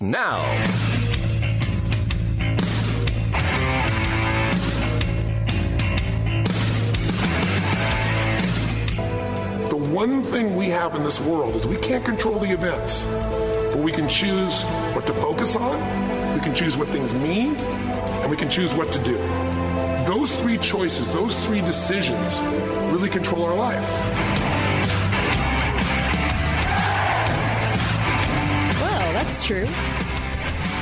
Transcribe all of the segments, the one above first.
now. The one thing we have in this world is we can't control the events, but we can choose what to focus on, we can choose what things mean, and we can choose what to do. Those three choices, those three decisions really control our life. That's true.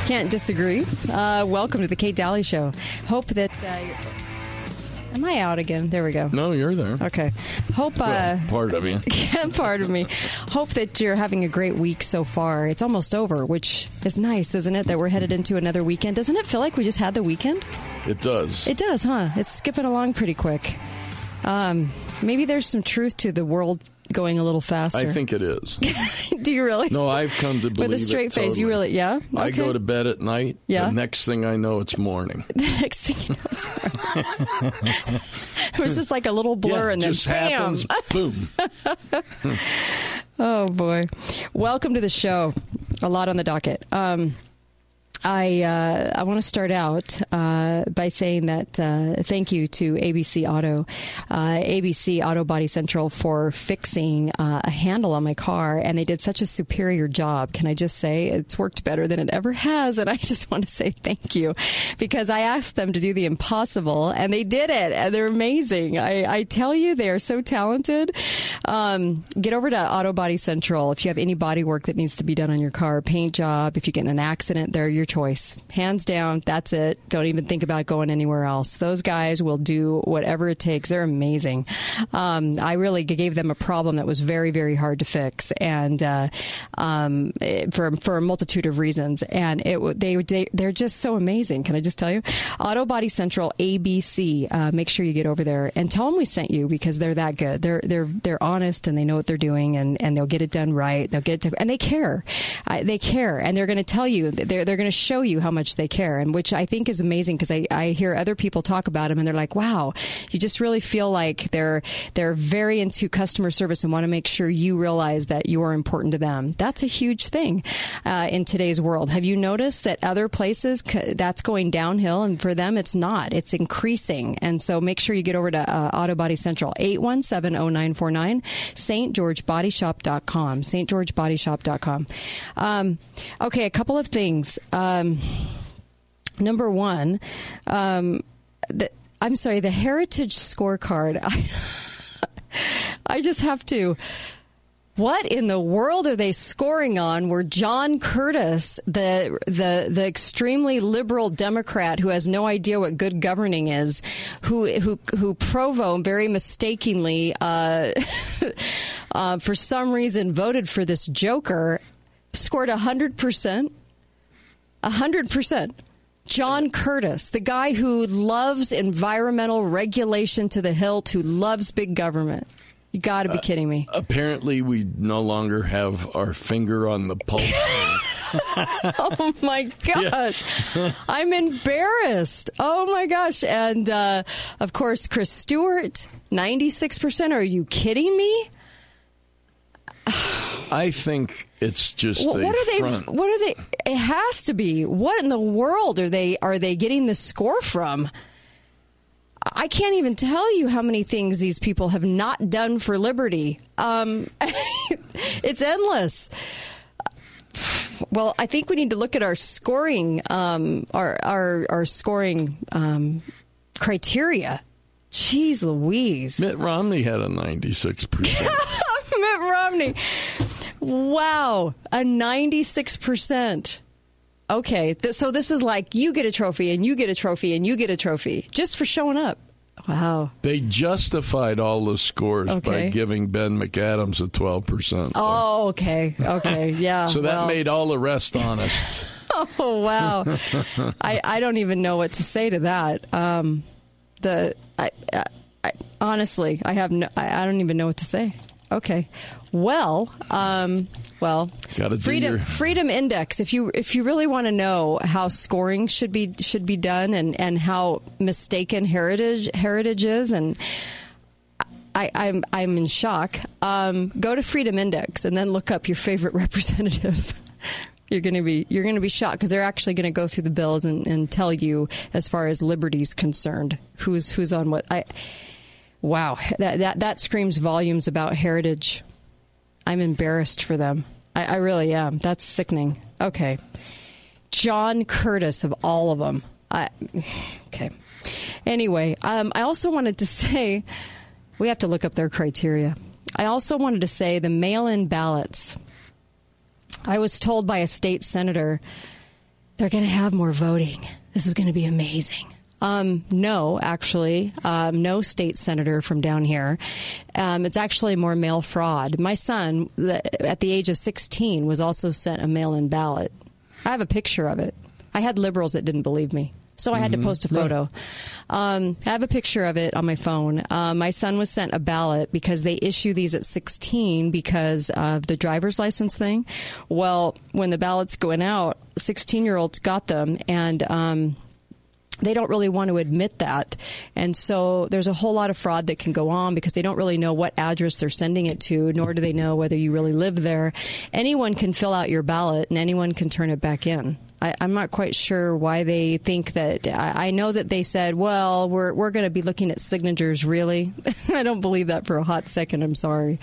Can't disagree. Uh, welcome to the Kate Dalley Show. Hope that. Uh, am I out again? There we go. No, you're there. Okay. Hope. Uh, Part of you. part of me. Hope that you're having a great week so far. It's almost over, which is nice, isn't it? That we're headed into another weekend. Doesn't it feel like we just had the weekend? It does. It does, huh? It's skipping along pretty quick. Um, maybe there's some truth to the world going a little faster. I think it is. Do you really? No, I've come to believe With a straight it face, you really, yeah. I go to bed at night. Yeah. The next thing I know, it's morning. the next thing you know, it's it was just like a little blur, yeah, and then just bam! happens. Boom. Oh boy! Welcome to the show. A lot on the docket. Um, I uh, I want to start out uh, by saying that uh, thank you to ABC Auto, uh, ABC Auto Body Central for fixing uh, a handle on my car, and they did such a superior job. Can I just say it's worked better than it ever has, and I just want to say thank you because I asked them to do the impossible, and they did it, and they're amazing. I, I tell you, they are so talented. Um, get over to Auto Body Central if you have any body work that needs to be done on your car, paint job. If you get in an accident, they're your choice, hands down. That's it. Don't even think about going anywhere else. Those guys will do whatever it takes. They're amazing. Um, I really gave them a problem that was very, very hard to fix, and uh, um, for for a multitude of reasons. And it they they they're just so amazing. Can I just tell you, Auto Body Central ABC. Uh, make sure you get over there and tell them we sent you because they're that good. They're they're they're honest and they know what they're doing and, and they'll get it done right. They'll get it to, and they care. Uh, they care and they're going to tell you they're they're going to show you how much they care and which I think is amazing because I, I hear other people talk about them and they're like, wow, you just really feel like they're they're very into customer service and want to make sure you realize that you are important to them. That's a huge thing uh, in today's world. Have you noticed that other places that's going downhill and for them it's not. It's increasing. And so make sure you get over to uh, Auto Body Central 8170949 stgeorgebodyshop.com stgeorgebodyshop.com. Um, okay, a couple of things. Um, number one, um, the, I'm sorry, the Heritage Scorecard. I, I just have to. What in the world are they scoring on? Where John Curtis, the the the extremely liberal Democrat who has no idea what good governing is, who who who Provo very mistakenly, uh, uh, for some reason, voted for this joker, scored hundred percent. Hundred percent. John Curtis, the guy who loves environmental regulation to the hilt, who loves big government. You got to be kidding me. Apparently, we no longer have our finger on the pulse. Oh my gosh. I'm embarrassed. Oh my gosh. And uh, of course, Chris Stewart, 96%. Are you kidding me? I think it's just What, a what are they? What are they? It has to be. What in the world are they? Are they getting the score from? I can't even tell you how many things these people have not done for liberty. Um, it's endless. Well, I think we need to look at our scoring, um, our our our scoring um, criteria. Jeez, Louise. Mitt Romney had a 96%. Mitt Romney. Wow, a 96%. Okay, th- so this is like you get a trophy and you get a trophy and you get a trophy just for showing up. Wow. they justified all the scores by giving Ben McAdams a 12%. Oh, okay. Okay. Yeah. so that well, made all the rest honest. Oh, wow. I, I don't even know what to say to that. Um, the I, I, I, honestly, I have no, I, I don't even know what to say. Okay. Well, um, well, freedom your- freedom index. If you if you really want to know how scoring should be should be done and and how mistaken heritage heritage is and I, I'm I'm in shock. Um, go to Freedom Index and then look up your favorite representative. You're going to be you're to be shocked because they're actually going to go through the bills and, and tell you as far as liberty's concerned who's who's on what. I wow that that that screams volumes about heritage. I'm embarrassed for them. I, I really am. That's sickening. Okay, John Curtis of all of them. I, okay. Anyway, um, I also wanted to say we have to look up their criteria. I also wanted to say the mail-in ballots I was told by a state senator they're going to have more voting. This is going to be amazing. Um, no, actually, um, no state senator from down here. Um, it's actually more mail fraud. My son, at the age of 16, was also sent a mail in ballot. I have a picture of it. I had liberals that didn't believe me. So I had mm-hmm. to post a photo. Right. Um, I have a picture of it on my phone. Uh, my son was sent a ballot because they issue these at 16 because of the driver's license thing. Well, when the ballots going out, 16 year olds got them and. Um, they don't really want to admit that. And so there's a whole lot of fraud that can go on because they don't really know what address they're sending it to, nor do they know whether you really live there. Anyone can fill out your ballot and anyone can turn it back in. I, am not quite sure why they think that. I, I know that they said, "Well, we're we're going to be looking at signatures." Really, I don't believe that for a hot second. I'm sorry.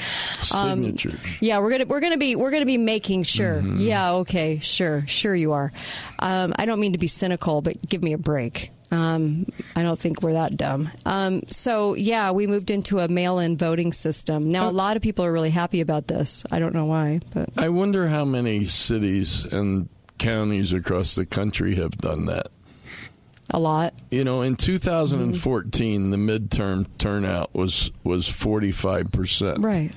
Um, signatures. Yeah, we're gonna we're gonna be we're gonna be making sure. Mm-hmm. Yeah, okay, sure, sure you are. Um, I don't mean to be cynical, but give me a break. Um, I don't think we're that dumb. Um, so yeah, we moved into a mail-in voting system. Now a lot of people are really happy about this. I don't know why, but I wonder how many cities and counties across the country have done that. A lot. You know, in 2014, mm-hmm. the midterm turnout was was 45 percent. Right.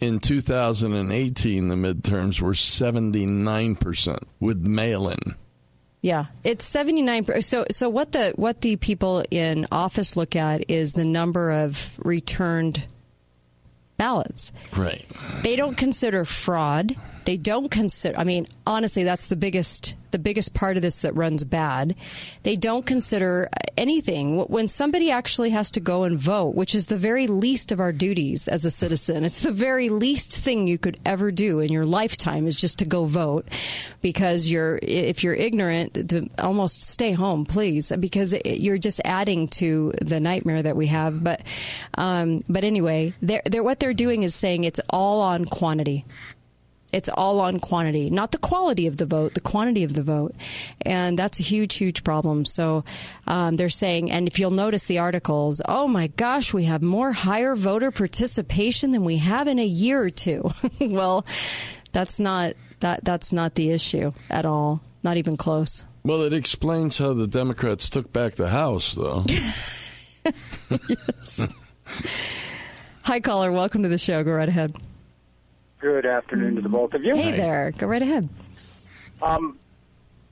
In 2018, the midterms were 79 percent with mail-in. Yeah, it's 79 so so what the what the people in office look at is the number of returned ballots. Right. They don't consider fraud. They don't consider. I mean, honestly, that's the biggest the biggest part of this that runs bad. They don't consider anything when somebody actually has to go and vote, which is the very least of our duties as a citizen. It's the very least thing you could ever do in your lifetime is just to go vote, because you're if you're ignorant, almost stay home, please, because you're just adding to the nightmare that we have. But um, but anyway, they're, they're, what they're doing is saying it's all on quantity. It's all on quantity, not the quality of the vote, the quantity of the vote. And that's a huge, huge problem. So um, they're saying, and if you'll notice the articles, oh my gosh, we have more higher voter participation than we have in a year or two. well, that's not that that's not the issue at all. Not even close. Well, it explains how the Democrats took back the House, though. yes. Hi, caller. Welcome to the show. Go right ahead. Good afternoon to the both of you. Hey there. Go right ahead. Um,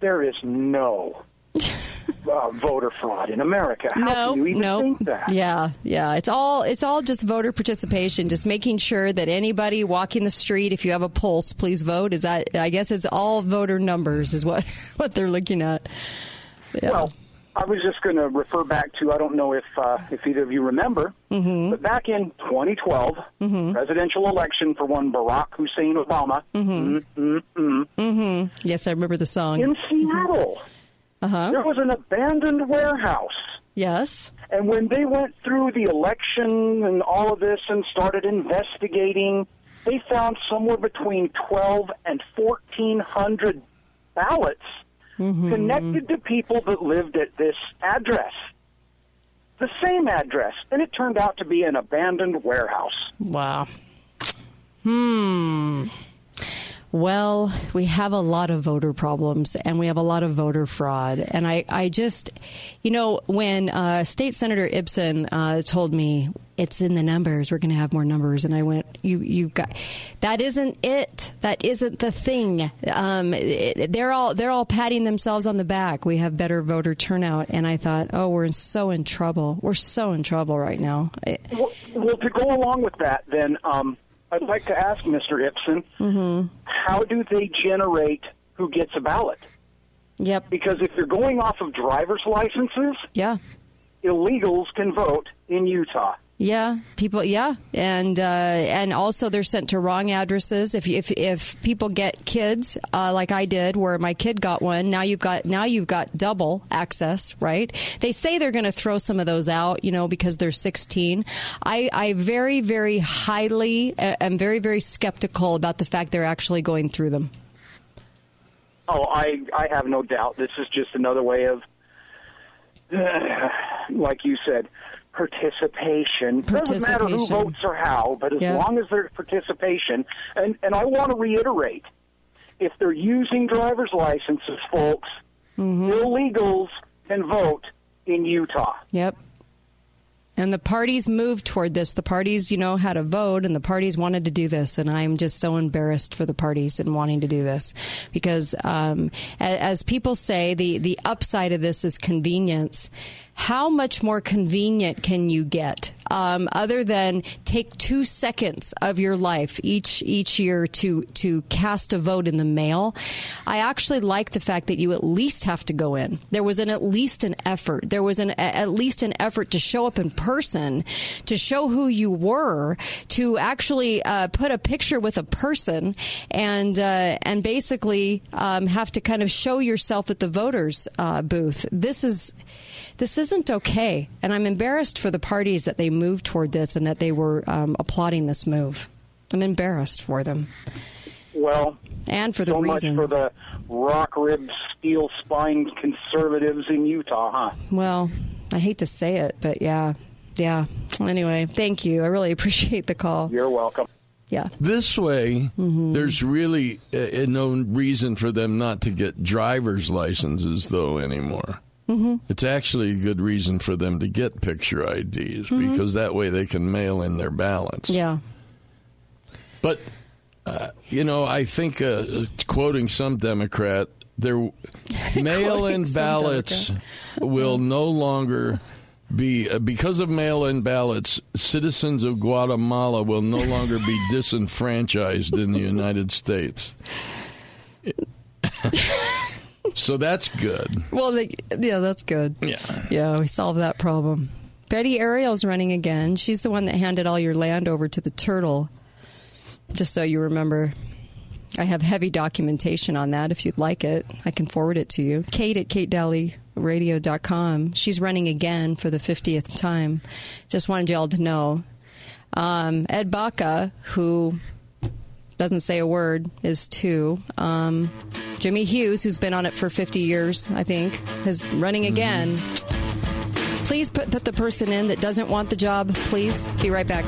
there is no uh, voter fraud in America. How no, can you even no. think that? Yeah, yeah. It's all it's all just voter participation, just making sure that anybody walking the street, if you have a pulse, please vote. Is that? I guess it's all voter numbers is what what they're looking at. Yeah. Well, I was just going to refer back to I don't know if uh, if either of you remember, mm-hmm. but back in 2012, mm-hmm. presidential election for one Barack Hussein Obama. Mm-hmm. Mm-hmm. mm-hmm. Yes, I remember the song. In Seattle, uh-huh. there was an abandoned warehouse. Yes. And when they went through the election and all of this and started investigating, they found somewhere between 12 and 1,400 ballots mm-hmm. connected to people that lived at this address. The same address. And it turned out to be an abandoned warehouse. Wow. Hmm. Well, we have a lot of voter problems and we have a lot of voter fraud. And I, I just, you know, when uh, State Senator Ipson uh, told me it's in the numbers, we're going to have more numbers, and I went, you, you got that isn't it. That isn't the thing. Um, it, they're all they're all patting themselves on the back. We have better voter turnout, and I thought, oh, we're so in trouble. We're so in trouble right now. Well, well to go along with that, then. Um, I'd like to ask Mr. Ipson, mm-hmm. how do they generate who gets a ballot? Yep. Because if you're going off of driver's licenses, yeah, illegals can vote in Utah. Yeah, people. Yeah, and uh, and also they're sent to wrong addresses. If if if people get kids uh, like I did, where my kid got one, now you've got now you've got double access, right? They say they're going to throw some of those out, you know, because they're 16. I I very very highly uh, am very very skeptical about the fact they're actually going through them. Oh, I I have no doubt. This is just another way of, like you said, participation. Doesn't matter who votes or how, but as Yeah. long as there's participation, and and I want to reiterate, if they're using driver's licenses, folks, Mm-hmm. illegals can vote in Utah. Yep. And the parties moved toward this. The parties, you know, had a vote, and the parties wanted to do this. And I'm just so embarrassed for the parties in wanting to do this, because um, a- as people say, the the upside of this is convenience. How much more convenient can you get, um, other than take two seconds of your life each each year to to cast a vote in the mail? I actually like the fact that you at least have to go in. There was an at least an effort. There was an at least an effort to show up in person, to show who you were, to actually uh, put a picture with a person, and uh, and basically um, have to kind of show yourself at the voters uh, booth. This is this isn't okay, and I'm embarrassed for the parties that they moved toward this and that they were um, applauding this move. I'm embarrassed for them Well, and for the so reasons. much for the rock ribbed, steel spined conservatives in Utah, huh? Well, I hate to say it, but yeah, yeah. Anyway, thank you. I really appreciate the call. You're welcome. Yeah. This way, there's really uh, no reason for them not to get driver's licenses, though, anymore. Mm-hmm. It's actually a good reason for them to get picture IDs because that way they can mail in their ballots. Yeah. But, uh, you know, I think, uh, quoting some Democrat, their mail in ballots will no longer be, uh, because of mail in ballots, citizens of Guatemala will no longer be disenfranchised in the United States. so that's good. Well, the, yeah, that's good. Yeah. Yeah, we solved that problem. Betty Arial's running again. She's the one that handed all your land over to the turtle. Just so you remember. I have heavy documentation on that if you'd like it. I can forward it to you. Kate at katedalleyradio.com. She's running again for the 50th time. Just wanted y'all to know. Um, Ed Baca, who doesn't say a word, is two. Um, Jimmy Hughes, who's been on it for 50 years, I think, is running again. Please put, put the person in that doesn't want the job, please. Be right back.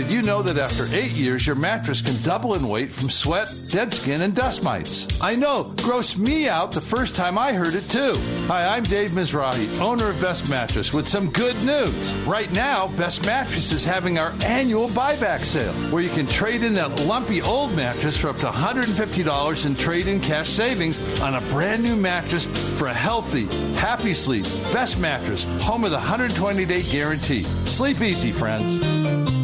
Did you know that after eight years, your mattress can double in weight from sweat, dead skin, and dust mites? I know, grossed me out the first time I heard it too. Hi, I'm Dave Mizrahi, owner of Best Mattress, with some good news. Right now, Best Mattress is having our annual buyback sale, where you can trade in that lumpy old mattress for up to $150 in trade in cash savings on a brand new mattress for a healthy, happy sleep. Best Mattress, home of the 120 day guarantee. Sleep easy, friends.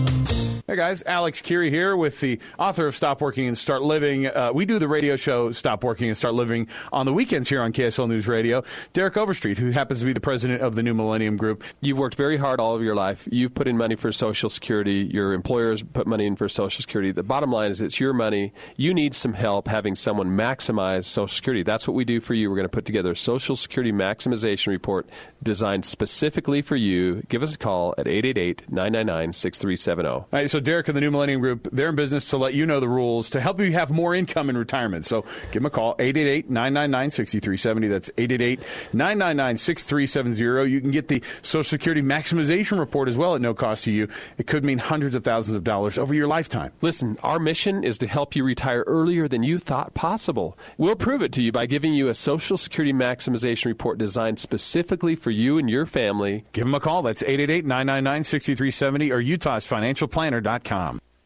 Hey guys, Alex Curie here with the author of Stop Working and Start Living. Uh, we do the radio show Stop Working and Start Living on the weekends here on KSL News Radio. Derek Overstreet, who happens to be the president of the New Millennium Group. You've worked very hard all of your life. You've put in money for Social Security. Your employers put money in for Social Security. The bottom line is it's your money. You need some help having someone maximize Social Security. That's what we do for you. We're going to put together a Social Security maximization report designed specifically for you. Give us a call at 888 999 6370. So Derek and the New Millennium Group, they're in business to let you know the rules to help you have more income in retirement. So give them a call, 888-999-6370. That's 888-999-6370. You can get the Social Security maximization report as well at no cost to you. It could mean hundreds of thousands of dollars over your lifetime. Listen, our mission is to help you retire earlier than you thought possible. We'll prove it to you by giving you a Social Security maximization report designed specifically for you and your family. Give them a call. That's 888-999-6370 or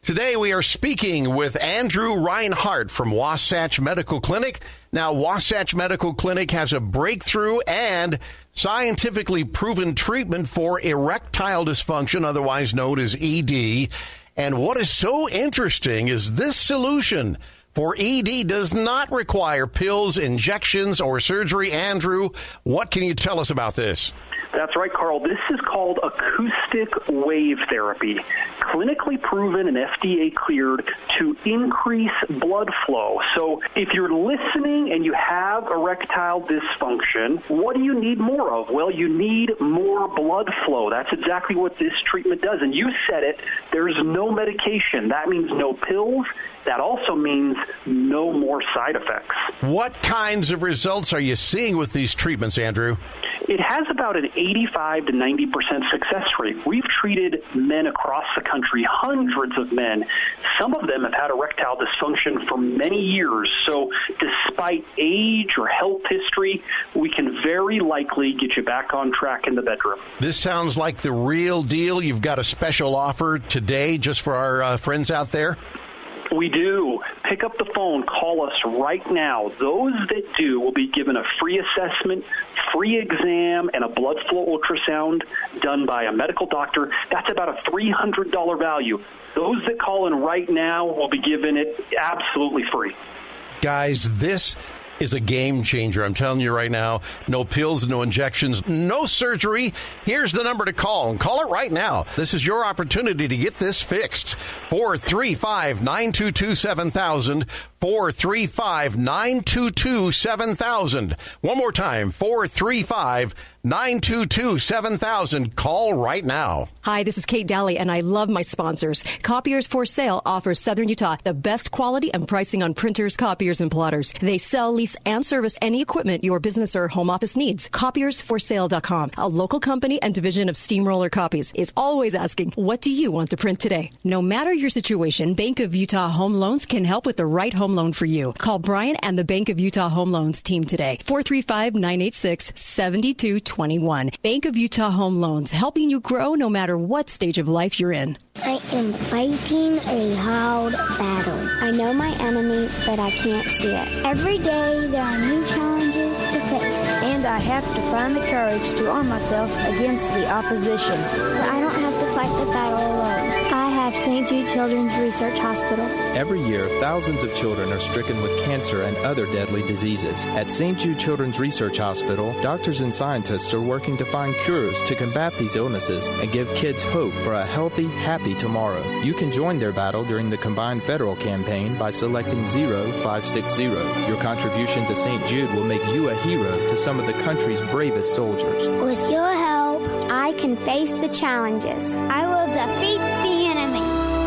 Today we are speaking with Andrew Reinhardt from Wasatch Medical Clinic. Now, Wasatch Medical Clinic has a breakthrough and scientifically proven treatment for erectile dysfunction, otherwise known as ED. And what is so interesting is this solution for ED does not require pills, injections, or surgery. Andrew, what can you tell us about this? That's right, Carl. This is called acoustic wave therapy, clinically proven and FDA cleared to increase blood flow. So if you're listening and you have erectile dysfunction, what do you need more of? Well, you need more blood flow. That's exactly what this treatment does. And you said it, there's no medication. That means no pills. That also means no more side effects. What kinds of results are you seeing with these treatments, Andrew? It has about an 85 to 90 percent success rate. We've treated men across the country, hundreds of men. Some of them have had erectile dysfunction for many years. So, despite age or health history, we can very likely get you back on track in the bedroom. This sounds like the real deal. You've got a special offer today just for our uh, friends out there. We do. Pick up the phone, call us right now. Those that do will be given a free assessment, free exam, and a blood flow ultrasound done by a medical doctor. That's about a $300 value. Those that call in right now will be given it absolutely free. Guys, this is a game changer. I'm telling you right now. No pills, no injections, no surgery. Here's the number to call and call it right now. This is your opportunity to get this fixed. 435 922 7000. 435 922 7000. One more time 435 922 7000. Call right now. Hi, this is Kate Dalley, and I love my sponsors. Copiers for Sale offers Southern Utah the best quality and pricing on printers, copiers, and plotters. They sell, lease, and service any equipment your business or home office needs. Copiersforsale.com, a local company and division of Steamroller Copies, is always asking, What do you want to print today? No matter your situation, Bank of Utah Home Loans can help with the right home loan for you. Call Brian and the Bank of Utah Home Loans team today. 435 986 7221. Bank of Utah Home Loans, helping you grow no matter what stage of life you're in. I am fighting a hard battle. I know my enemy, but I can't see it. Every day there are new challenges to face. And I have to find the courage to arm myself against the opposition. But I don't have to fight the battle alone. I have St. Jude Children's Research Hospital. Every year, thousands of children are stricken with cancer and other deadly diseases. At St. Jude Children's Research Hospital, doctors and scientists are working to find cures to combat these illnesses and give kids hope for a healthy, happy tomorrow. You can join their battle during the combined federal campaign by selecting 0560. Your contribution to St. Jude will make you a hero to some of the country's bravest soldiers. With your help, I can face the challenges. I will defeat the enemy.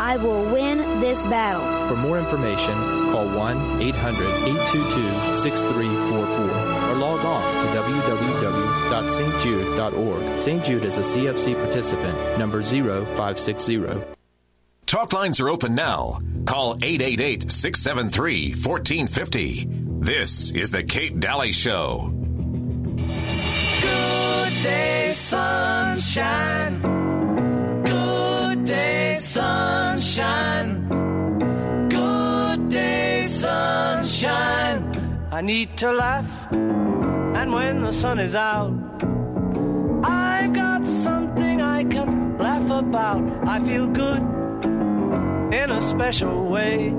I will win this battle. For more information, call 1 800 822 6344 or log on to www.stjude.org. St. Jude is a CFC participant, number 0560. Talk lines are open now. Call 888 673 1450. This is The Kate Dalley Show. Good day, sunshine. Good day, sunshine. Good day, sunshine. I need to laugh, and when the sun is out, I've got something I can laugh about. I feel good in a special way.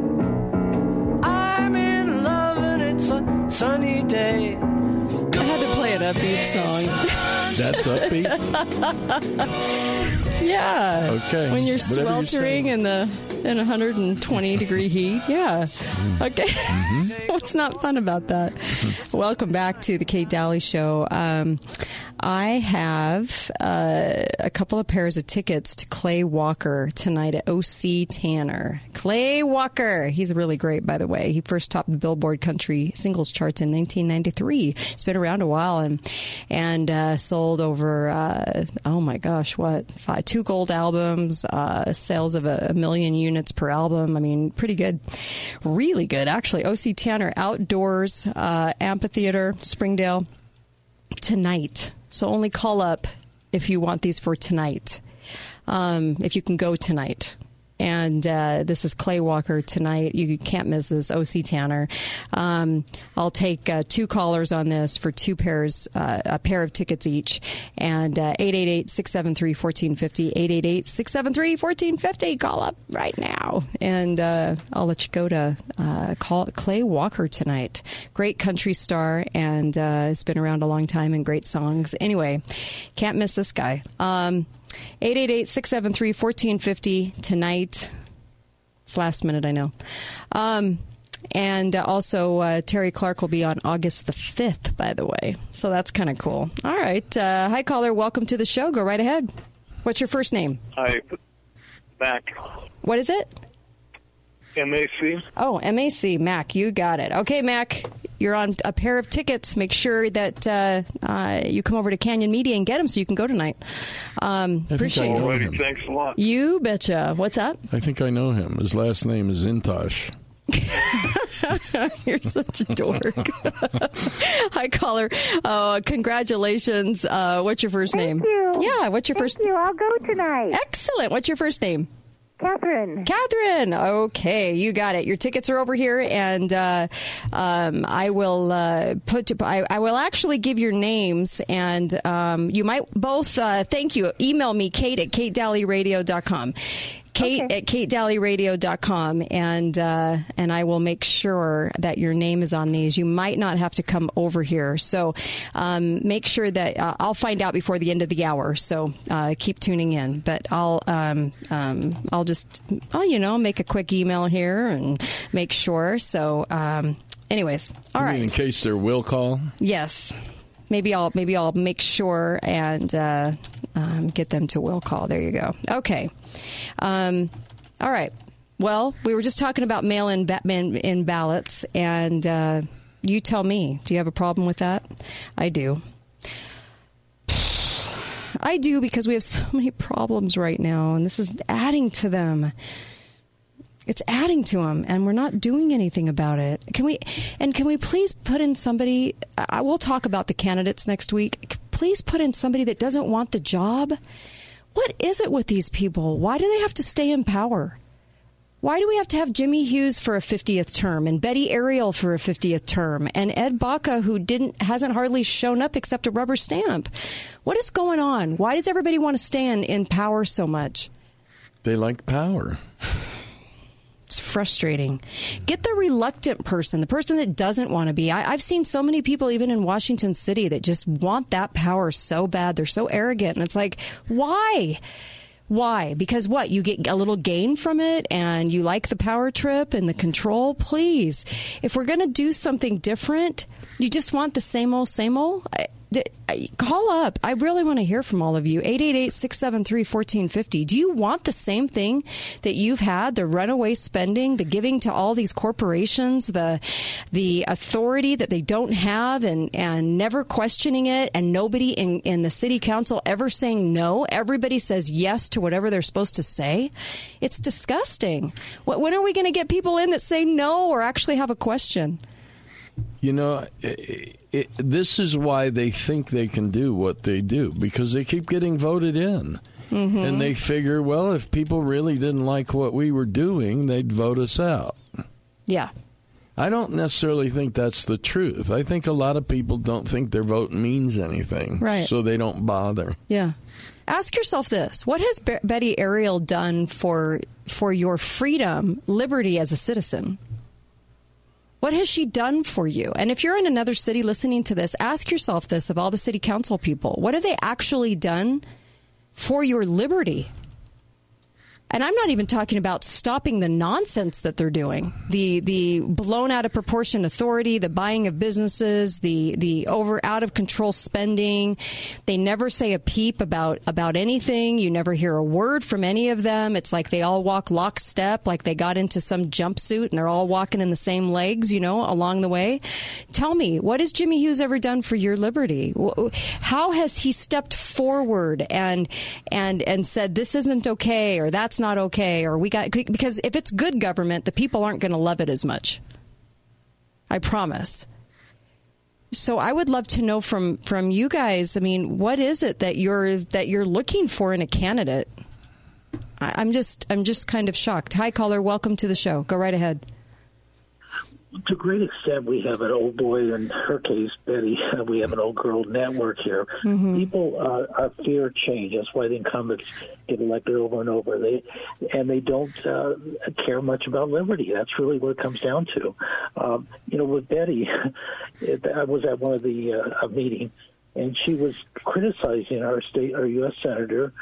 Upbeat song. That's upbeat. yeah. Okay. When you're Whatever you're sweltering in the in 120 degree heat. Yeah. Okay. What's not fun about that? Welcome back to the Kate Dalley Show. Um, I have uh, a couple of pairs of tickets to Clay Walker tonight at OC Tanner. Clay Walker. He's really great, by the way. He first topped the Billboard Country Singles charts in 1993. He's been around a while and and uh, sold over uh, oh my gosh, what five, two gold albums, uh, sales of a, a million units per album. I mean, pretty good, really good actually. OC Tanner Outdoors uh, Amphitheater, Springdale tonight. So only call up if you want these for tonight. Um, if you can go tonight. And uh, this is Clay Walker tonight. You can't miss this. OC Tanner. Um, I'll take uh, two callers on this for two pairs, uh, a pair of tickets each, and uh, eight eight eight six seven three fourteen fifty. Eight eight eight six seven three fourteen fifty. Call up right now, and uh, I'll let you go to uh, call Clay Walker tonight. Great country star, and has been around a long time and great songs. Anyway, can't miss this guy. Um, 888 673 1450 tonight. It's last minute, I know. Um, and also, uh, Terri Clark will be on August the 5th, by the way. So that's kind of cool. All right. Uh, hi, caller. Welcome to the show. Go right ahead. What's your first name? Hi, Mac. What is it? MAC. Oh, MAC. Mac, you got it. Okay, Mac, you're on a pair of tickets. Make sure that uh, uh, you come over to Canyon Media and get them so you can go tonight. Um, appreciate think it. him. Thanks a lot. You betcha. What's up? I think I know him. His last name is Intosh. You're such a dork. Hi, caller. Uh, congratulations. Uh, what's your first name? you. Yeah, what's your first? you. I'll go tonight. Excellent. What's your first name? Catherine. Catherine. Okay, you got it. Your tickets are over here, and uh, um, I will uh, put. I, I will actually give your names, and um, you might both. Uh, thank you. Email me, Kate at katedalleyradio.com. Kate at katedalleyradio.com, and uh, and I will make sure that your name is on these. You might not have to come over here, so um, make sure that uh, I'll find out before the end of the hour. So uh, keep tuning in. But I'll um, um, I'll just oh you know make a quick email here and make sure. So um, anyways, all You right. mean in case there will call. Yes. Maybe I'll maybe I'll make sure and uh, um, get them to will call. There you go. Okay. Um, all right. Well, we were just talking about mail-in ba- in, in ballots, and uh, you tell me. Do you have a problem with that? I do. I do because we have so many problems right now, and this is adding to them it's adding to them and we're not doing anything about it can we and can we please put in somebody i will talk about the candidates next week please put in somebody that doesn't want the job what is it with these people why do they have to stay in power why do we have to have Jimmy Hughes for a 50th term and Betty Arial for a 50th term and Ed Baca who didn't hasn't hardly shown up except a rubber stamp? What is going on? Why does everybody want to stay in, in power so much? They like power. It's frustrating. Get the reluctant person, the person that doesn't want to be. I, I've seen so many people, even in Washington City, that just want that power so bad. They're so arrogant. And it's like, why? Why? Because what? You get a little gain from it and you like the power trip and the control? Please. If we're going to do something different, you just want the same old, same old? Call up. I really want to hear from all of you. 888-673-1450. Do you want the same thing that you've had, the runaway spending, the giving to all these corporations, the the authority that they don't have and, and never questioning it and nobody in, in the city council ever saying no? Everybody says yes to whatever they're supposed to say. It's disgusting. Wh- When are we going to get people in that say no or actually have a question? You know, i it, this is why they think they can do what they do because they keep getting voted in. Mm-hmm. And they figure, well, if people really didn't like what we were doing, they'd vote us out. Yeah. I don't necessarily think that's the truth. I think a lot of people don't think their vote means anything. Right. So they don't bother. Yeah. Ask yourself this: What has Be- Betty Arial done for for your freedom, liberty as a citizen? What has she done for you? And if you're in another city listening to this, ask yourself this of all the city council people: What have they actually done for your liberty? And I'm not even talking about stopping the nonsense that they're doing. The the blown out of proportion authority, the buying of businesses, the the over out of control spending. They never say a peep about about anything. You never hear a word from any of them. It's like they all walk lockstep, like they got into some jumpsuit and they're all walking in the same legs, you know, along the way. Tell me, what has Jimmy Hughes ever done for your liberty? How has he stepped forward and and and said this isn't okay or that's not okay or we got because if it's good government, the people aren't going to love it as much. I promise. So I would love to know from from you guys. I mean, what is it that you're that you're looking for in a candidate? I, I'm just I'm just kind of shocked. Hi, caller. Welcome to the show. Go right ahead. To a great extent, we have an old boy, in her case, Betty, we have an old girl network here. People uh, are fear change. That's why the incumbents get elected over and over. They and they don't uh, care much about liberty. That's really what it comes down to. Um, you know, with Betty, it, I was at one of the uh, a meeting, and she was criticizing our state, our U.S. senator.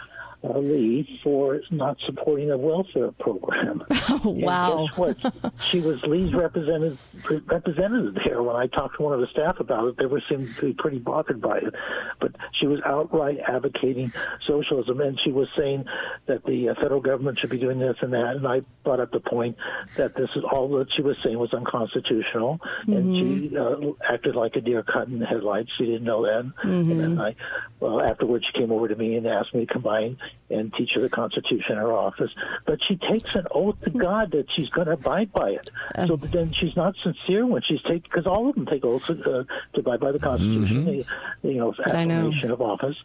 Uh, Lee for not supporting a welfare program. Oh, wow. And guess what? she was Lee's representative representative there. When I talked to one of the staff about it, they were seemed to be pretty bothered by it. But she was outright advocating socialism, and she was saying that the uh, federal government should be doing this and that. And I brought up the point that this is all that she was saying was unconstitutional, and she uh, acted like a deer caught in the headlights. She didn't know that. And then I, well, afterwards, she came over to me and asked me to combine and teach her the Constitution in her office. But she takes an oath to God that she's going to abide by it. So then she's not sincere when she's taking, because all of them take oaths uh, to abide by the Constitution, the, you know, I know. affirmation of office,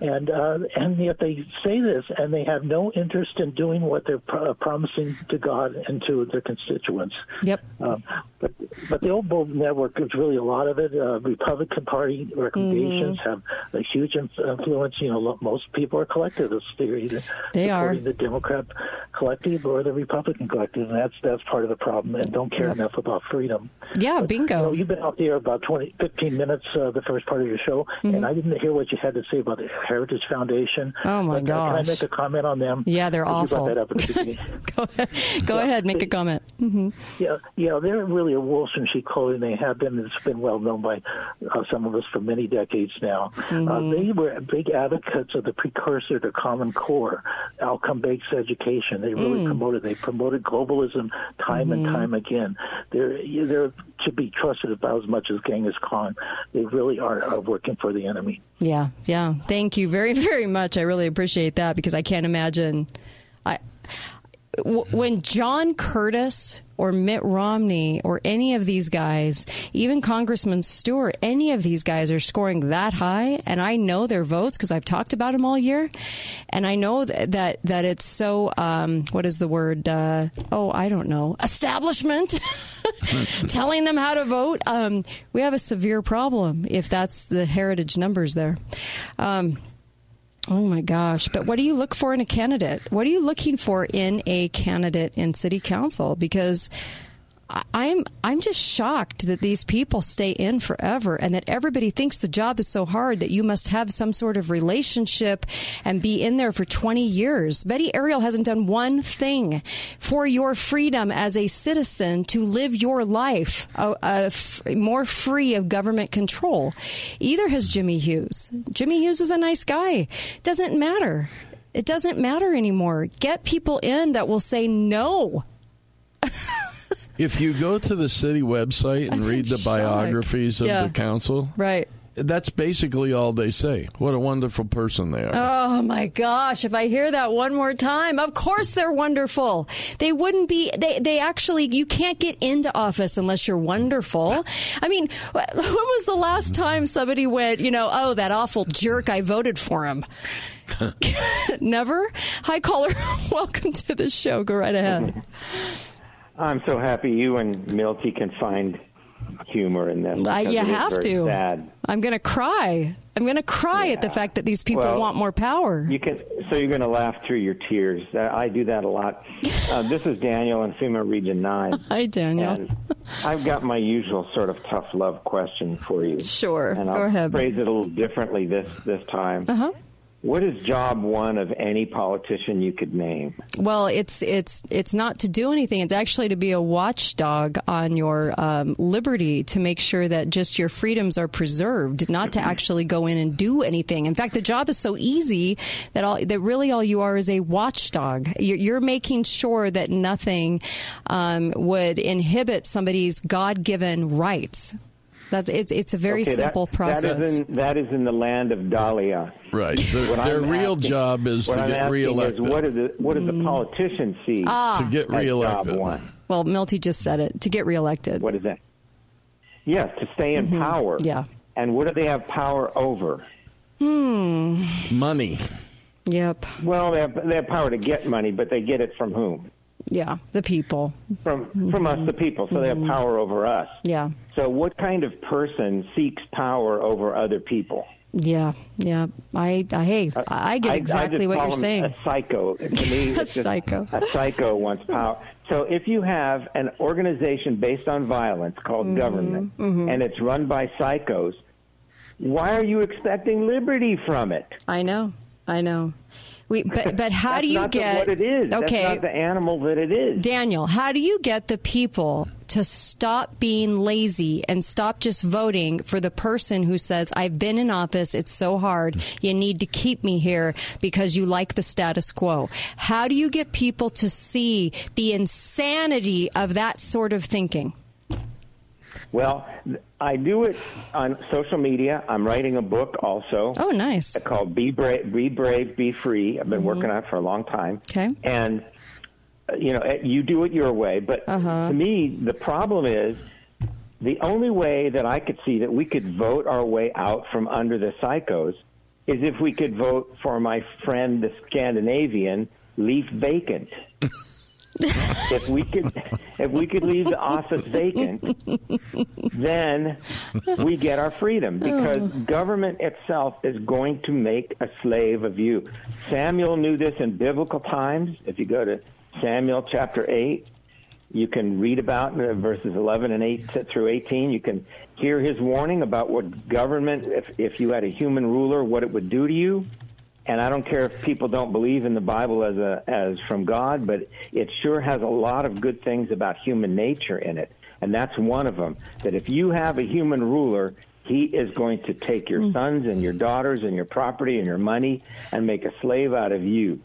and uh, and yet they say this and they have no interest in doing what they're pro- promising to God and to their constituents. Yep. Um, but but the old Bull network is really a lot of it. Uh, Republican Party recommendations Mm-hmm. have a huge influence. You know, most people are collectivists. They're either They are. the Democrat collective or the Republican collective, and that's that's part of the problem. And don't care enough about freedom. Yeah, bingo. You know, you've been out there about 20, 15 minutes, uh, the first part of your show, and I didn't hear what you had to say about the Heritage Foundation. Mm-hmm. Oh, my But, uh, Can I make a comment on them? Yeah, they're awful. that up at the. Go ahead. Go ahead. Make a comment. hmm Yeah, yeah, they're really a wolves in sheep clothing. They have been. It's been well known by uh, some of us for many decades now. Uh, they were big advocates of the precursor to Common Core, outcome based education. They really mm. promoted. They promoted globalism time and mm-hmm. time again. They're they're to be trusted about as much as Genghis Khan. They really are, are working for the enemy. Yeah, yeah. Thank you very, very much. I really appreciate that because I can't imagine. I w- when John Curtis or Mitt Romney or any of these guys, even Congressman Stewart, any of these guys are scoring that high, and I know their votes because I've talked about them all year, and I know that that, that it's so. Um, what is the word? Uh, oh, I don't know. Establishment. telling them how to vote. Um, we have a severe problem if that's the heritage numbers there. Um, oh my gosh! But what do you look for in a candidate? What are you looking for in a candidate in city council? Because I'm I'm just shocked that these people stay in forever and that everybody thinks the job is so hard that you must have some sort of relationship and be in there for 20 years. Betty Arial hasn't done one thing for your freedom as a citizen to live your life uh, uh, f- more free of government control. Either has Jimmy Hughes. Jimmy Hughes is a nice guy. Doesn't matter. It doesn't matter anymore. Get people in that will say no. If you go to the city website and read the shocked. biographies of Yeah. the council, Right. that's basically all they say. What a wonderful person they are. Oh my gosh, if I hear that one more time, of course they're wonderful. They wouldn't be, they, they actually, you can't get into office unless you're wonderful. I mean, when was the last time somebody went, you know, oh, that awful jerk, I voted for him? Never? Hi, caller. Welcome to the show. Go right ahead. I'm so happy you and Milty can find humor in this. Uh, you have to. Sad. I'm going to cry. I'm going to cry at the fact that these people Well, want more power. You can, so you're going to laugh through your tears. Uh, I do that a lot. Uh, this is Daniel in FEMA Region Nine. Hi, Daniel. I've got my usual sort of tough love question for you. Sure. And I'll Go ahead. phrase it a little differently this this time. Uh-huh. What is job one of any politician you could name? Well, it's it's it's not to do anything. It's actually to be a watchdog on your um, liberty to make sure that just your freedoms are preserved, not to actually go in and do anything. In fact, the job is so easy that all that really all you are is a watchdog. You're, you're making sure that nothing um, would inhibit somebody's God-given rights. That's it's it's a very Okay, that- simple process. That is, in, that is in the land of Dahlia. Right. Their, their I'm real asking- job is to I'm get asking reelected. Is what, do the, what does the politician see Ah. to get as reelected. one? well, Milty just said it to get reelected. What is that? Yes, to stay in power. Yeah. And what do they have power over? Hmm. Money. Yep. Well, they have, they have power to get money, but they get it from whom? Yeah, the people. From from us, the people. So they have mm-hmm. power over us. Yeah. So, what kind of person seeks power over other people? Yeah, yeah. I, I hey, uh, I get I- I exactly just what call you're saying. A psycho. To me, A it's just- psycho. A psycho wants power. So if you have an organization based on violence called Mm-hmm, government, mm-hmm. and it's run by psychos, why are you expecting liberty from it? I know, I know. We, but but how do you not the- get what it is? Okay, That's not the animal that it is. Daniel, how do you get the people to stop being lazy and stop just voting for the person who says, I've been in office, it's so hard, you need to keep me here because you like the status quo? How do you get people to see the insanity of that sort of thinking? Well, I do it on social media. I'm writing a book also. Oh, nice. Called Be Brave, Be Brave, Be Free. I've been working on it for a long time. Okay. And uh, you know, you do it your way, but to me, the problem is the only way that I could see that we could vote our way out from under the psychos is if we could vote for my friend, the Scandinavian, leave vacant. if we could, if we could leave the office vacant, then we get our freedom because oh. government itself is going to make a slave of you. Samuel knew this in biblical times. If you go to Samuel chapter 8, you can read about verses 11 and 8 through 18. You can hear his warning about what government, if, if you had a human ruler, what it would do to you. And I don't care if people don't believe in the Bible as a as from God, but it sure has a lot of good things about human nature in it. And that's one of them. That if you have a human ruler, he is going to take your mm. sons and your daughters and your property and your money and make a slave out of you.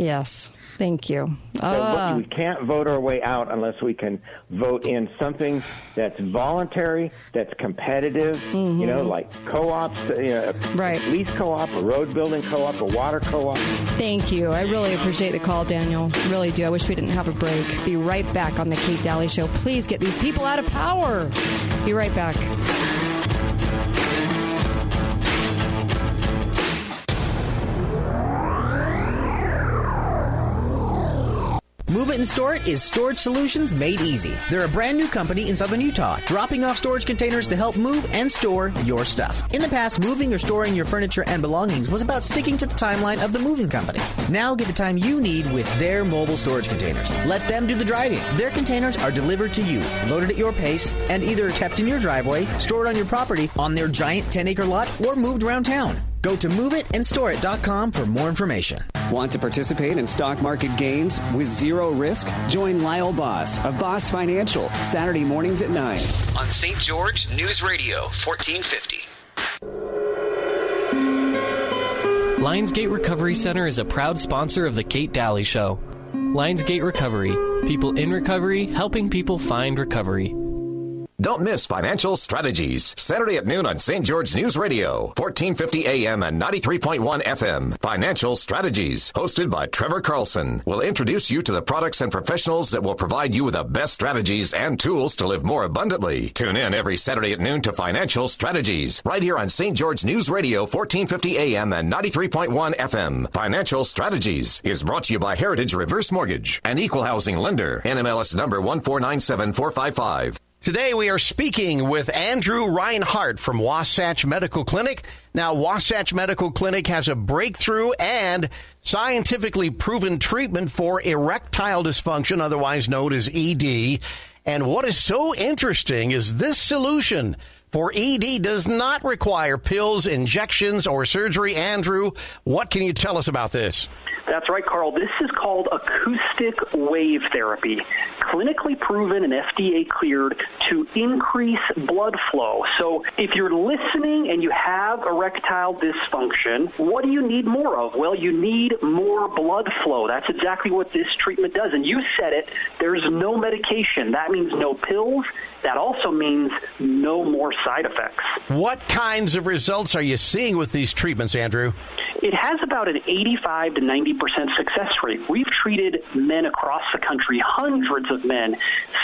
Yes, thank you. So Ah. but we can't vote our way out unless we can vote in something that's voluntary, that's competitive. You know, like co-ops, you know, Right. police co-op, a road building co-op, a water co-op. Thank you. I really appreciate the call, Daniel. Really do. I wish we didn't have a break. Be right back on the Kate Dalley Show. Please get these people out of power. Be right back. Move It and Store It is storage solutions made easy. They're a brand new company in southern Utah, dropping off storage containers to help move and store your stuff. In the past, moving or storing your furniture and belongings was about sticking to the timeline of the moving company. Now get the time you need with their mobile storage containers. Let them do the driving. Their containers are delivered to you, loaded at your pace, and either kept in your driveway, stored on your property, on their giant 10 acre lot, or moved around town. Go to moveitandstoreit.com for more information. Want to participate in stock market gains with zero risk? Join Lyle Boss of Boss Financial Saturday mornings at 9 on St. George News Radio 1450. Lionsgate Recovery Center is a proud sponsor of The Kate Dalley Show. Lionsgate Recovery people in recovery helping people find recovery. Don't miss Financial Strategies, Saturday at noon on St. George News Radio, 1450 AM and 93.1 FM. Financial Strategies, hosted by Trevor Carlson, will introduce you to the products and professionals that will provide you with the best strategies and tools to live more abundantly. Tune in every Saturday at noon to Financial Strategies, right here on St. George News Radio, 1450 AM and 93.1 FM. Financial Strategies is brought to you by Heritage Reverse Mortgage, an equal housing lender, NMLS number 1497455. Today we are speaking with Andrew Reinhardt from Wasatch Medical Clinic. Now, Wasatch Medical Clinic has a breakthrough and scientifically proven treatment for erectile dysfunction, otherwise known as ED. And what is so interesting is this solution for ED does not require pills, injections, or surgery. Andrew, what can you tell us about this? That's right, Carl. This is called acoustic wave therapy, clinically proven and FDA cleared to increase blood flow. So if you're listening and you have erectile dysfunction, what do you need more of? Well, you need more blood flow. That's exactly what this treatment does. And you said it, there's no medication. That means no pills. That also means no more side effects. What kinds of results are you seeing with these treatments, Andrew? it has about an 85 to 90 percent success rate. We've treated men across the country, hundreds of men.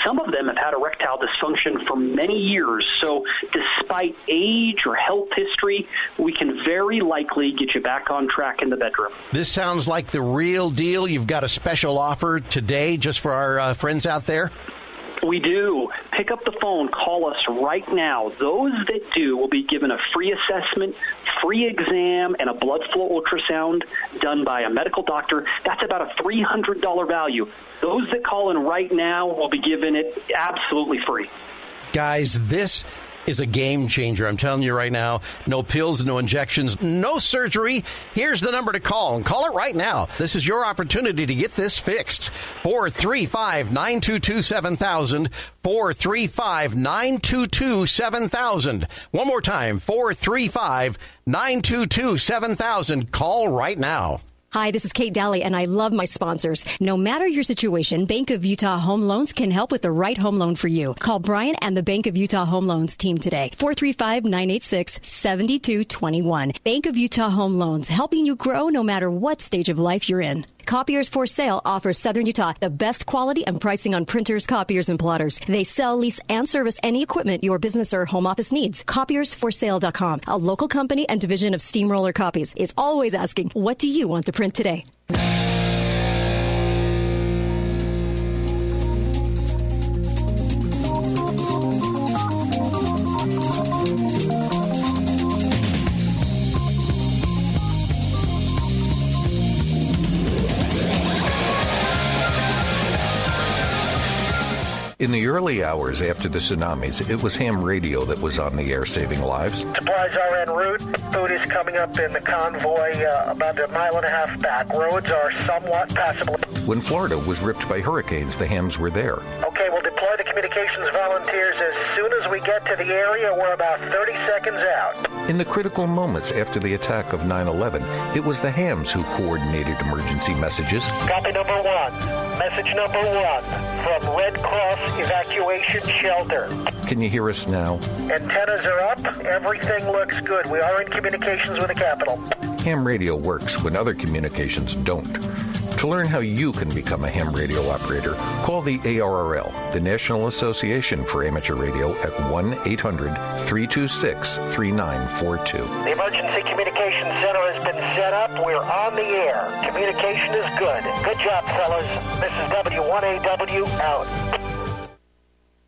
Some of them have had erectile dysfunction for many years. So, despite age or health history, we can very likely get you back on track in the bedroom. This sounds like the real deal. You've got a special offer today just for our uh, friends out there. We do. Pick up the phone, call us right now. Those that do will be given a free assessment, free exam, and a blood flow ultrasound done by a medical doctor. That's about a $300 value. Those that call in right now will be given it absolutely free. Guys, this is a game changer. I'm telling you right now. No pills, no injections, no surgery. Here's the number to call and call it right now. This is your opportunity to get this fixed. 435 922 7000. 435 922 7000. One more time 435 922 7000. Call right now. Hi, this is Kate Dalley, and I love my sponsors. No matter your situation, Bank of Utah Home Loans can help with the right home loan for you. Call Brian and the Bank of Utah Home Loans team today. 435-986-7221. Bank of Utah Home Loans, helping you grow no matter what stage of life you're in. Copiers for Sale offers Southern Utah the best quality and pricing on printers, copiers, and plotters. They sell, lease, and service any equipment your business or home office needs. Copiersforsale.com, a local company and division of Steamroller Copies, is always asking, what do you want to print today? Early hours after the tsunamis, it was ham radio that was on the air saving lives. Supplies are en route. Food is coming up in the convoy uh, about a mile and a half back. Roads are somewhat passable. When Florida was ripped by hurricanes, the hams were there. Okay, we'll deploy the communications volunteers as soon as we get to the area. We're about 30 seconds out. In the critical moments after the attack of 9 11, it was the hams who coordinated emergency messages. Copy number one. Message number one from Red Cross Evacuation Shelter. Can you hear us now? Antennas are up. Everything looks good. We are in communications with the capital. Ham radio works when other communications don't. To learn how you can become a ham radio operator, call the ARRL, the National Association for Amateur Radio, at 1 800 326 3942. The Emergency Communications Center has been set up. We're on the air. Communication is good. Good job, fellas. This is W1AW out.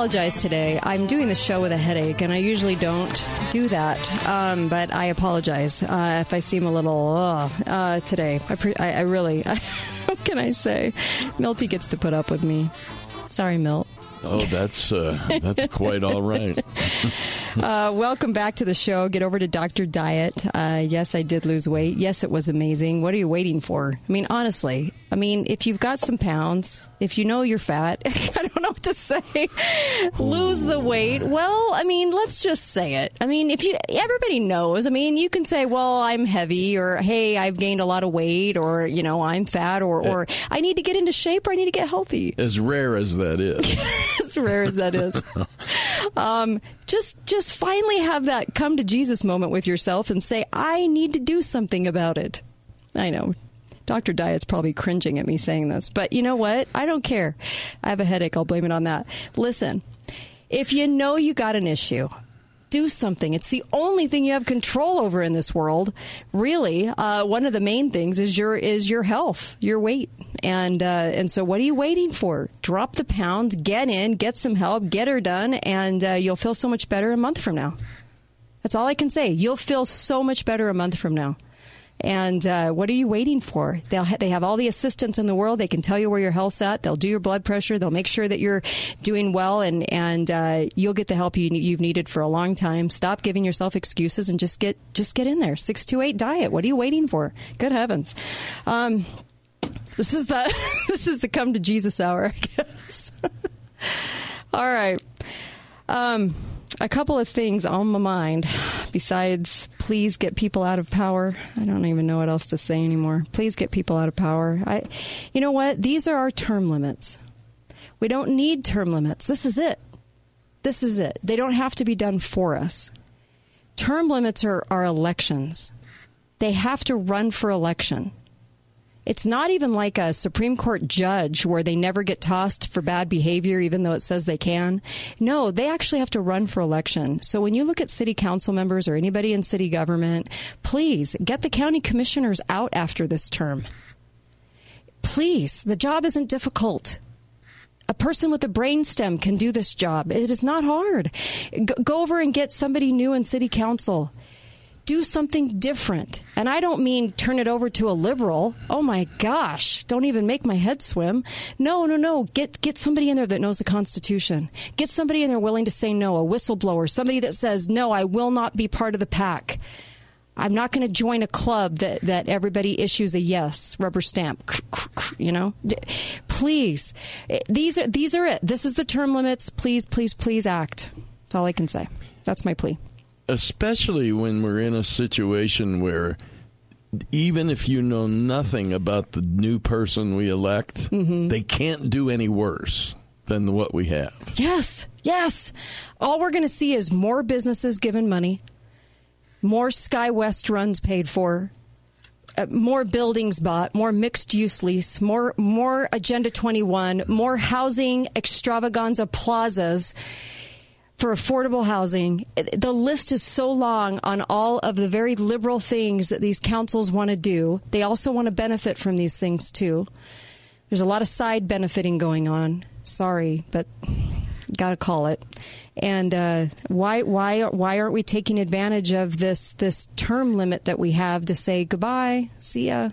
Apologize today. I'm doing the show with a headache, and I usually don't do that. Um, but I apologize uh, if I seem a little uh, uh, today. I, pre- I, I really, what can I say? Milty gets to put up with me. Sorry, Milt. Oh, that's uh, that's quite all right. Uh, welcome back to the show. Get over to Dr. Diet. Uh, yes, I did lose weight. Yes, it was amazing. What are you waiting for? I mean, honestly, I mean, if you've got some pounds, if you know you're fat, I don't what to say. lose the weight. Well, I mean, let's just say it. I mean, if you, everybody knows. I mean, you can say, well, I'm heavy, or hey, I've gained a lot of weight, or you know, I'm fat, or or I need to get into shape, or I need to get healthy. As rare as that is. as rare as that is. Um, just just finally have that come to Jesus moment with yourself and say, I need to do something about it. I know. Dr. Diet's probably cringing at me saying this, but you know what? I don't care. I have a headache. I'll blame it on that. Listen, if you know you got an issue, do something. It's the only thing you have control over in this world. Really, uh, one of the main things is your is your health, your weight, And uh, and so, what are you waiting for? Drop the pounds, get in, get some help, get her done, and uh, you'll feel so much better a month from now. That's all I can say. You'll feel so much better a month from now. And uh, what are you waiting for? They'll ha- they have all the assistance in the world. They can tell you where your health's at. They'll do your blood pressure. They'll make sure that you're doing well, and and uh, you'll get the help you, you've needed for a long time. Stop giving yourself excuses and just get just get in there. Six two eight diet. What are you waiting for? Good heavens. Um, this is the this is the come to Jesus hour, I guess. all right. Um, a couple of things on my mind besides please get people out of power. I don't even know what else to say anymore. Please get people out of power. I you know what? These are our term limits. We don't need term limits. This is it. This is it. They don't have to be done for us. Term limits are, our elections. They have to run for election. It's not even like a Supreme Court judge where they never get tossed for bad behavior, even though it says they can. No, they actually have to run for election. So when you look at city council members or anybody in city government, please get the county commissioners out after this term. Please, the job isn't difficult. A person with a brainstem can do this job. It is not hard. Go over and get somebody new in city council do something different. And I don't mean turn it over to a liberal. Oh my gosh, don't even make my head swim. No, no, no. Get get somebody in there that knows the Constitution. Get somebody in there willing to say no, a whistleblower, somebody that says, "No, I will not be part of the pack." I'm not going to join a club that, that everybody issues a yes rubber stamp. You know, please, eh, these are these are it. This is the term limits. Please, please, please act. That's all I can say. That's my plea especially when we're in a situation where even if you know nothing about the new person we elect, mm-hmm. they can't do any worse than what we have. Yes, yes. All we're going to see is more businesses given money, more SkyWest runs paid for, uh, more buildings bought, more mixed use lease, more more Agenda 21, more housing extravaganza plazas for affordable housing. The list is so long on all of the very liberal things that these councils want to do. They also want to benefit from these things too. There's a lot of side benefiting going on. Sorry, but got to call it. And uh, why why why aren't we taking advantage of this this term limit that we have to say goodbye, see ya?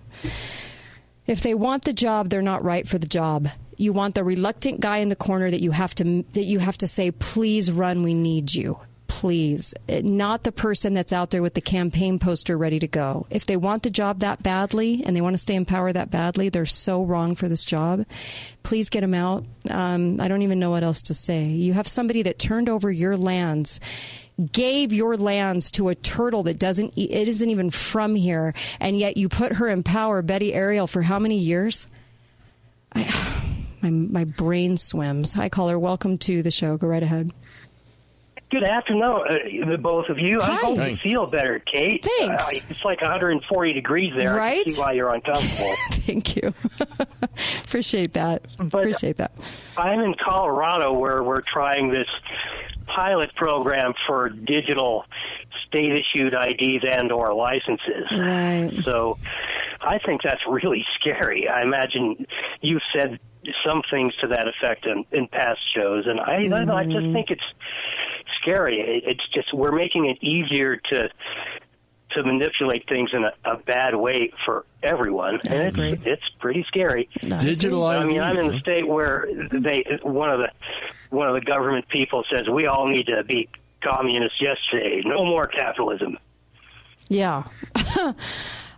If they want the job, they're not right for the job you want the reluctant guy in the corner that you have to that you have to say please run we need you. Please. Not the person that's out there with the campaign poster ready to go. If they want the job that badly and they want to stay in power that badly they're so wrong for this job. Please get them out. Um, i don't even know what else to say. You have somebody that turned over your lands gave your lands to a turtle that doesn't it isn't even from here and yet you put her in power betty Arial for how many years? I, my my brain swims. Hi, caller. Welcome to the show. Go right ahead. Good afternoon, uh, both of you. Hi. I hope you feel better, Kate. Thanks. Uh, it's like 140 degrees there. Right? I can see why you're uncomfortable. Thank you. Appreciate that. But Appreciate that. I'm in Colorado where we're trying this pilot program for digital state issued IDs and or licenses. Right. So I think that's really scary. I imagine you said some things to that effect in, in past shows, and I, mm-hmm. I just think it's scary. It, it's just we're making it easier to to manipulate things in a, a bad way for everyone, and it's it's pretty scary. Digital I mean, I'm in a state where they one of the one of the government people says we all need to be communists yesterday. No more capitalism. Yeah.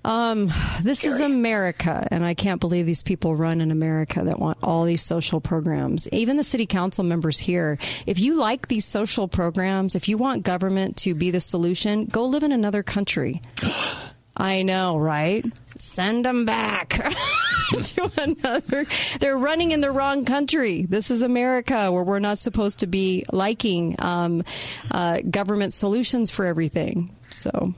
Um, this is America, and I can't believe these people run in America that want all these social programs. Even the city council members here, if you like these social programs, if you want government to be the solution, go live in another country. I know, right? Send them back to another. They're running in the wrong country. This is America, where we're not supposed to be liking um, uh, government solutions for everything. So,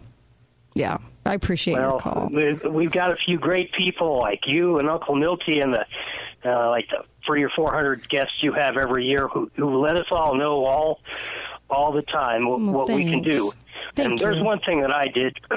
yeah, I appreciate well, your call. we- We've got a few great people like you and Uncle Milty and the uh, like the three or four hundred guests you have every year who, who let us all know all all the time what, Well, what we can do. Thank and there's you. one thing that I did.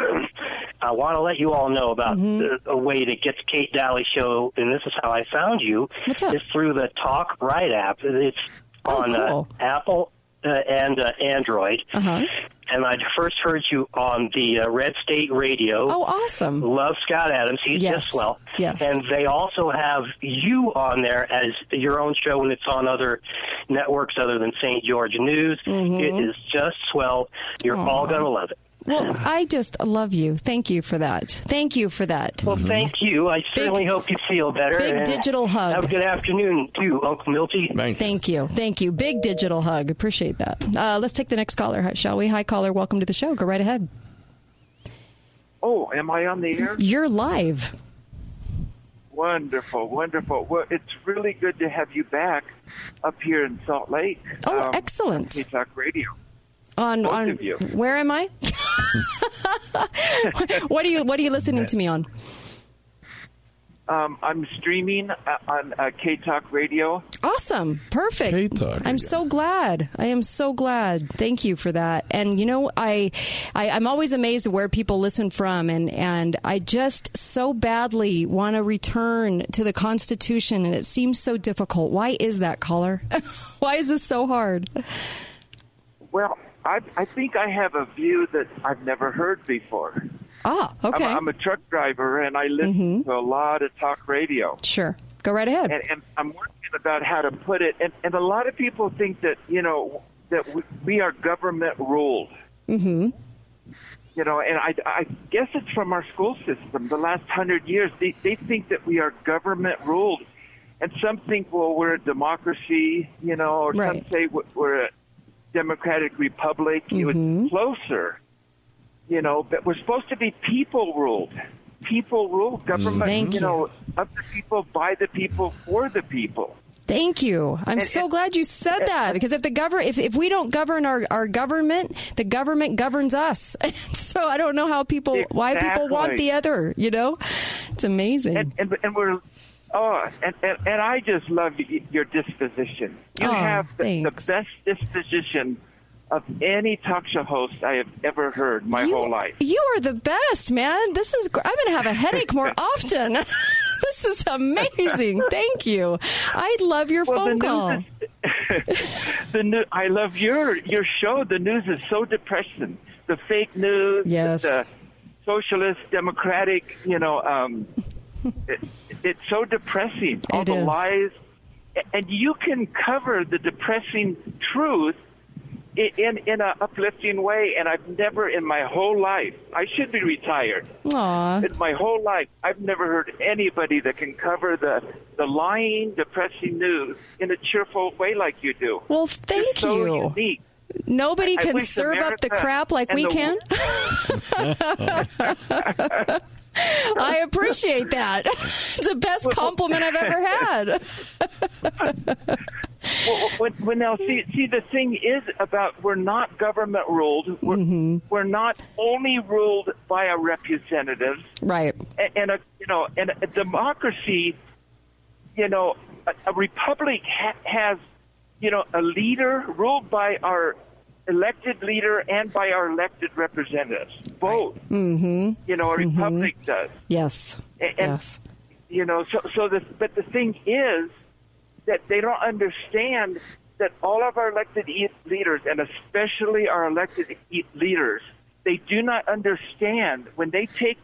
I want to let you all know about Mm-hmm. the, a way to get the Kate Dalley show, and this is how I found you. Is through the Talk Right app. It's on Oh, cool. uh, Apple uh, and uh, Android. Uh-huh. And I first heard you on the uh, Red State Radio. Oh, awesome. Love Scott Adams. He's Yes. just swell. Yes. And they also have you on there as your own show when it's on other networks other than St. George News. It is just swell. You're all going to love it. Well, I just love you. Thank you for that. Thank you for that. Well, thank you. I certainly hope you feel better. big And digital hug. Have a good afternoon, too, Uncle Milty. Thank you. Thank you. Big digital hug. Appreciate that. Uh, let's take the next caller, shall we? Hi, caller. Welcome to the show. Go right ahead. Oh, am I on the air? You're live. Wonderful, wonderful. Well, it's really good to have you back up here in Salt Lake. Oh, excellent. K Talk Radio. On Both on of you. where am I? what are you What are you listening to me on? Um, I'm streaming uh, on uh, K Talk Radio. Awesome. Perfect. K-Talk, I'm so glad. I am so glad. Thank you for that. And you know, I, I I'm always amazed at where people listen from and and I just so badly want to return to the Constitution and it seems so difficult. Why is that, caller? Why is this so hard? Well, I, I think I have a view that I've never heard before. Ah, okay. Mm-hmm. I'm, I'm a truck driver and I listen to a lot of talk radio. Sure. Go right ahead. and, and I'm working about how to put it. And, and a lot of people think that you know that we, we are government ruled. Mm-hmm. You know, and I, I guess it's from our school system. The last hundred years, they, they think that we are government ruled, and some think, well, we're a democracy. You know, or Right. some say we're a democratic republic. It Mm-hmm. was closer. You know, but we're supposed to be people ruled. People ruled government. Thank you know, of the people, by the people, for the people. Thank you. I'm And- so glad you said that because if the govern if, if we don't govern our, our government, the government governs us. so I don't know how people why people want the other. You know, it's amazing. and, and, and we're oh and, and, and I just love your disposition. You Oh, have the, the best disposition of any talk show host I have ever heard my you, whole life. You are the best, man. This is. I'm going to have a headache more often. this is amazing. Thank you. I love your Well, the phone call. The new, I love your your show. The news is so depressing. The fake news, Yes. the socialist, democratic. You know, um, it, it's so depressing. All It the is. lies, and you can cover the depressing truth i- in in an uplifting way. And I've never in my whole life. I should be retired. Aw. In my whole life, I've never heard anybody that can cover the the lying, depressing news in a cheerful way like you do. Well, thank You're so you. Unique. Nobody I can wish serve up the crap like we the- can. I appreciate that. It's the best compliment I've ever had. Well, when, when now see see the thing is about we're not government ruled. We're, Mm-hmm. we're not only ruled by our representatives. Right. And, and a you know and a democracy. You know, a, a republic ha- has you know a leader ruled by our elected leader and by our elected representatives. Both. Mm-hmm. You know, a republic does. Yes. And, yes. You know, so so the but the thing is that they don't understand that all of our elected e- leaders, and especially our elected e- leaders, they do not understand when they take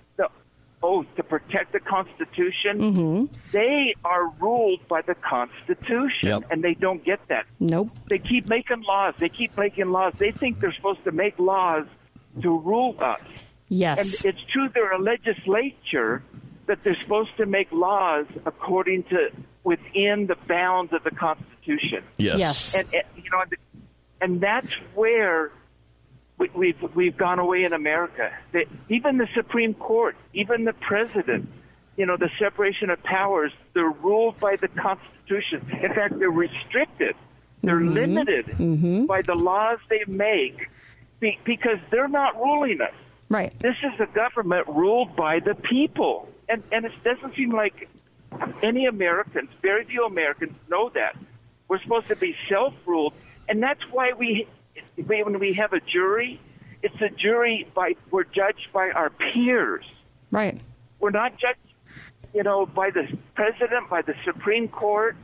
oath to protect the Constitution. Mm-hmm. They are ruled by the Constitution, Yep. and they don't get that. Nope. They keep making laws. They keep making laws. They think they're supposed to make laws to rule us. Yes. And it's true they're a legislature that they're supposed to make laws according to within the bounds of the Constitution. Yes. Yes. And, and you know, and that's where we, we've we've gone away in America. That even the Supreme Court, even the president, you know, the separation of powers, they're ruled by the Constitution. In fact, they're restricted. They're Mm-hmm. limited by the laws they make be, because they're not ruling us. Right. This is a government ruled by the people. And, and it doesn't seem like any Americans, very few Americans know that. We're supposed to be self ruled. And that's why we when we have a jury, it's a jury by we're judged by our peers. Right. We're not judged, you know, by the president, by the Supreme Court.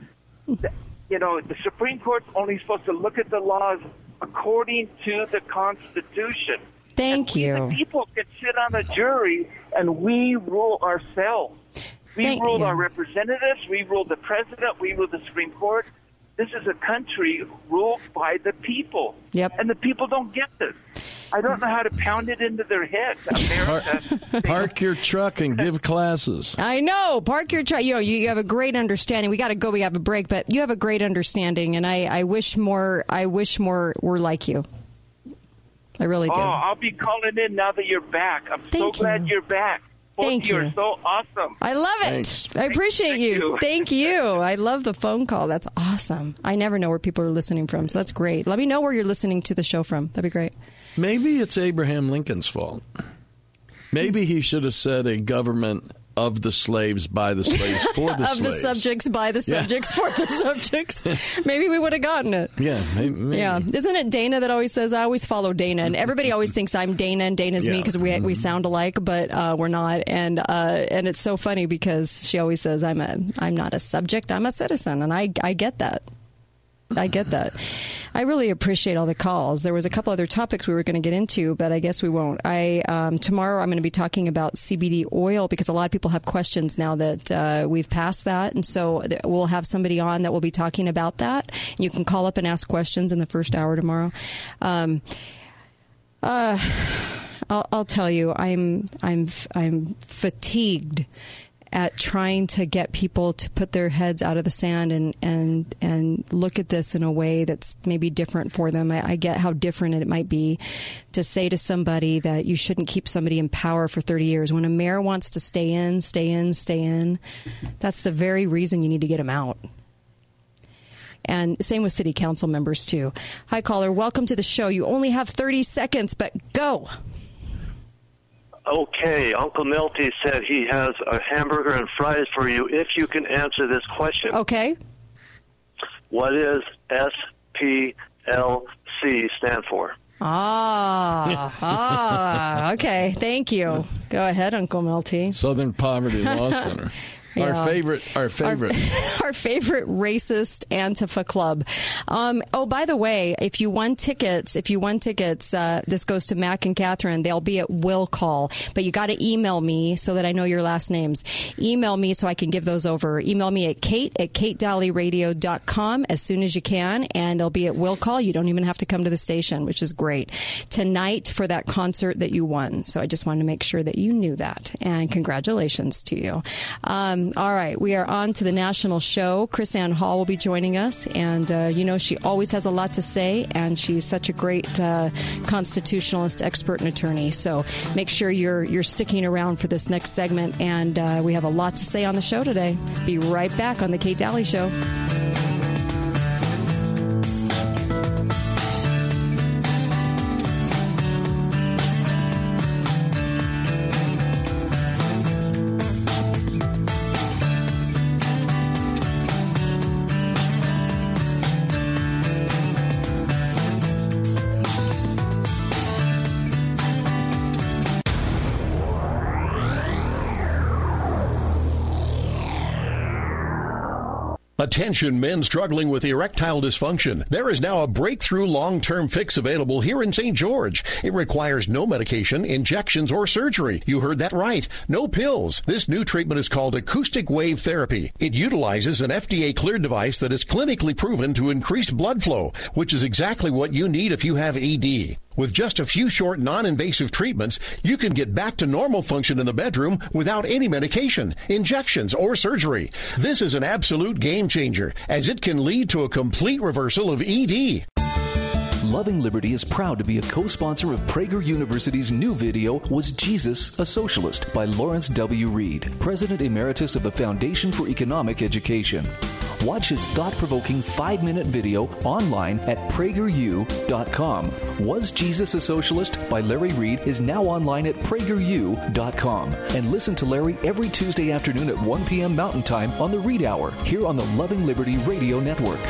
The- You know, the Supreme Court's only supposed to look at the laws according to the Constitution. Thank you. People can sit on a jury and we rule ourselves. We Thank rule you. our representatives, we rule the president, we rule the Supreme Court. This is a country ruled by the people. Yep. And the people don't get this. I don't know how to pound it into their heads. America. Park your truck and give classes. I know. Park your truck. You know, you, you have a great understanding. We got to go. We have a break, but you have a great understanding, and I, I wish more. I wish more were like you. I really do. Oh, I'll be calling in now that you're back. I'm so glad you're back. Both Thank you. you. are so awesome. I love it. Thanks. I appreciate Thank you. you. Thank you. I love the phone call. That's awesome. I never know where people are listening from, so that's great. Let me know where you're listening to the show from. That'd be great. Maybe it's Abraham Lincoln's fault. Maybe he should have said a government of the slaves, by the slaves, for the slaves. of the subjects, by the Yeah. subjects, for the subjects. Maybe we would have gotten it. Yeah, maybe. maybe. Yeah, isn't it Dana that always says? I always follow Dana, and everybody always thinks I'm Dana, and Dana's me because we we sound alike, but uh, we're not. And uh, and it's so funny because she always says I'm a I'm not a subject, I'm a citizen, and I I get that. I get that. I really appreciate all the calls. There was a couple other topics we were going to get into, but I guess we won't. I um, tomorrow I'm going to be talking about CBD oil because a lot of people have questions now that uh, we've passed that, and so we'll have somebody on that will be talking about that. You can call up and ask questions in the first hour tomorrow. Um, uh, I'll, I'll tell you, I'm I'm I'm fatigued at trying to get people to put their heads out of the sand and and and look at this in a way that's maybe different for them. I, I get how different it might be to say to somebody that you shouldn't keep somebody in power for 30 years. When a mayor wants to stay in, stay in, stay in, that's the very reason you need to get him out. And same with city council members too. Hi caller, welcome to the show. You only have 30 seconds, but go. Okay, Uncle Milty said he has a hamburger and fries for you if you can answer this question. Okay. What is SPLC stand for? Ah, ah, okay. Thank you. Go ahead, Uncle Milty. Southern Poverty Law Center. Yeah. Our favorite. Our favorite. Our favorite racist Antifa club. Um, oh, by the way, if you won tickets, if you won tickets, uh, this goes to Mac and Catherine. They'll be at Will Call, but you got to email me so that I know your last names. Email me so I can give those over. Email me at kate at katedalleyradio.com as soon as you can, and they'll be at Will Call. You don't even have to come to the station, which is great. Tonight for that concert that you won. So I just wanted to make sure that you knew that, and congratulations to you. Um, all right, we are on to the national show. KrisAnne Hall will be joining us, and uh, you know she always has a lot to say, and she's such a great uh, constitutionalist, expert, and attorney. So make sure you're you're sticking around for this next segment, and uh, we have a lot to say on the show today. Be right back on the Kate Dalley Show. Attention men struggling with erectile dysfunction. There is now a breakthrough long-term fix available here in St. George. It requires no medication, injections, or surgery. You heard that right. No pills. This new treatment is called acoustic wave therapy. It utilizes an FDA cleared device that is clinically proven to increase blood flow, which is exactly what you need if you have ED. With just a few short non-invasive treatments, you can get back to normal function in the bedroom without any medication, injections, or surgery. This is an absolute game changer as it can lead to a complete reversal of ED. Loving Liberty is proud to be a co sponsor of Prager University's new video, Was Jesus a Socialist? by Lawrence W. Reed, President Emeritus of the Foundation for Economic Education. Watch his thought provoking five minute video online at prageru.com. Was Jesus a Socialist? by Larry Reed is now online at prageru.com. And listen to Larry every Tuesday afternoon at 1 p.m. Mountain Time on the Reed Hour here on the Loving Liberty Radio Network.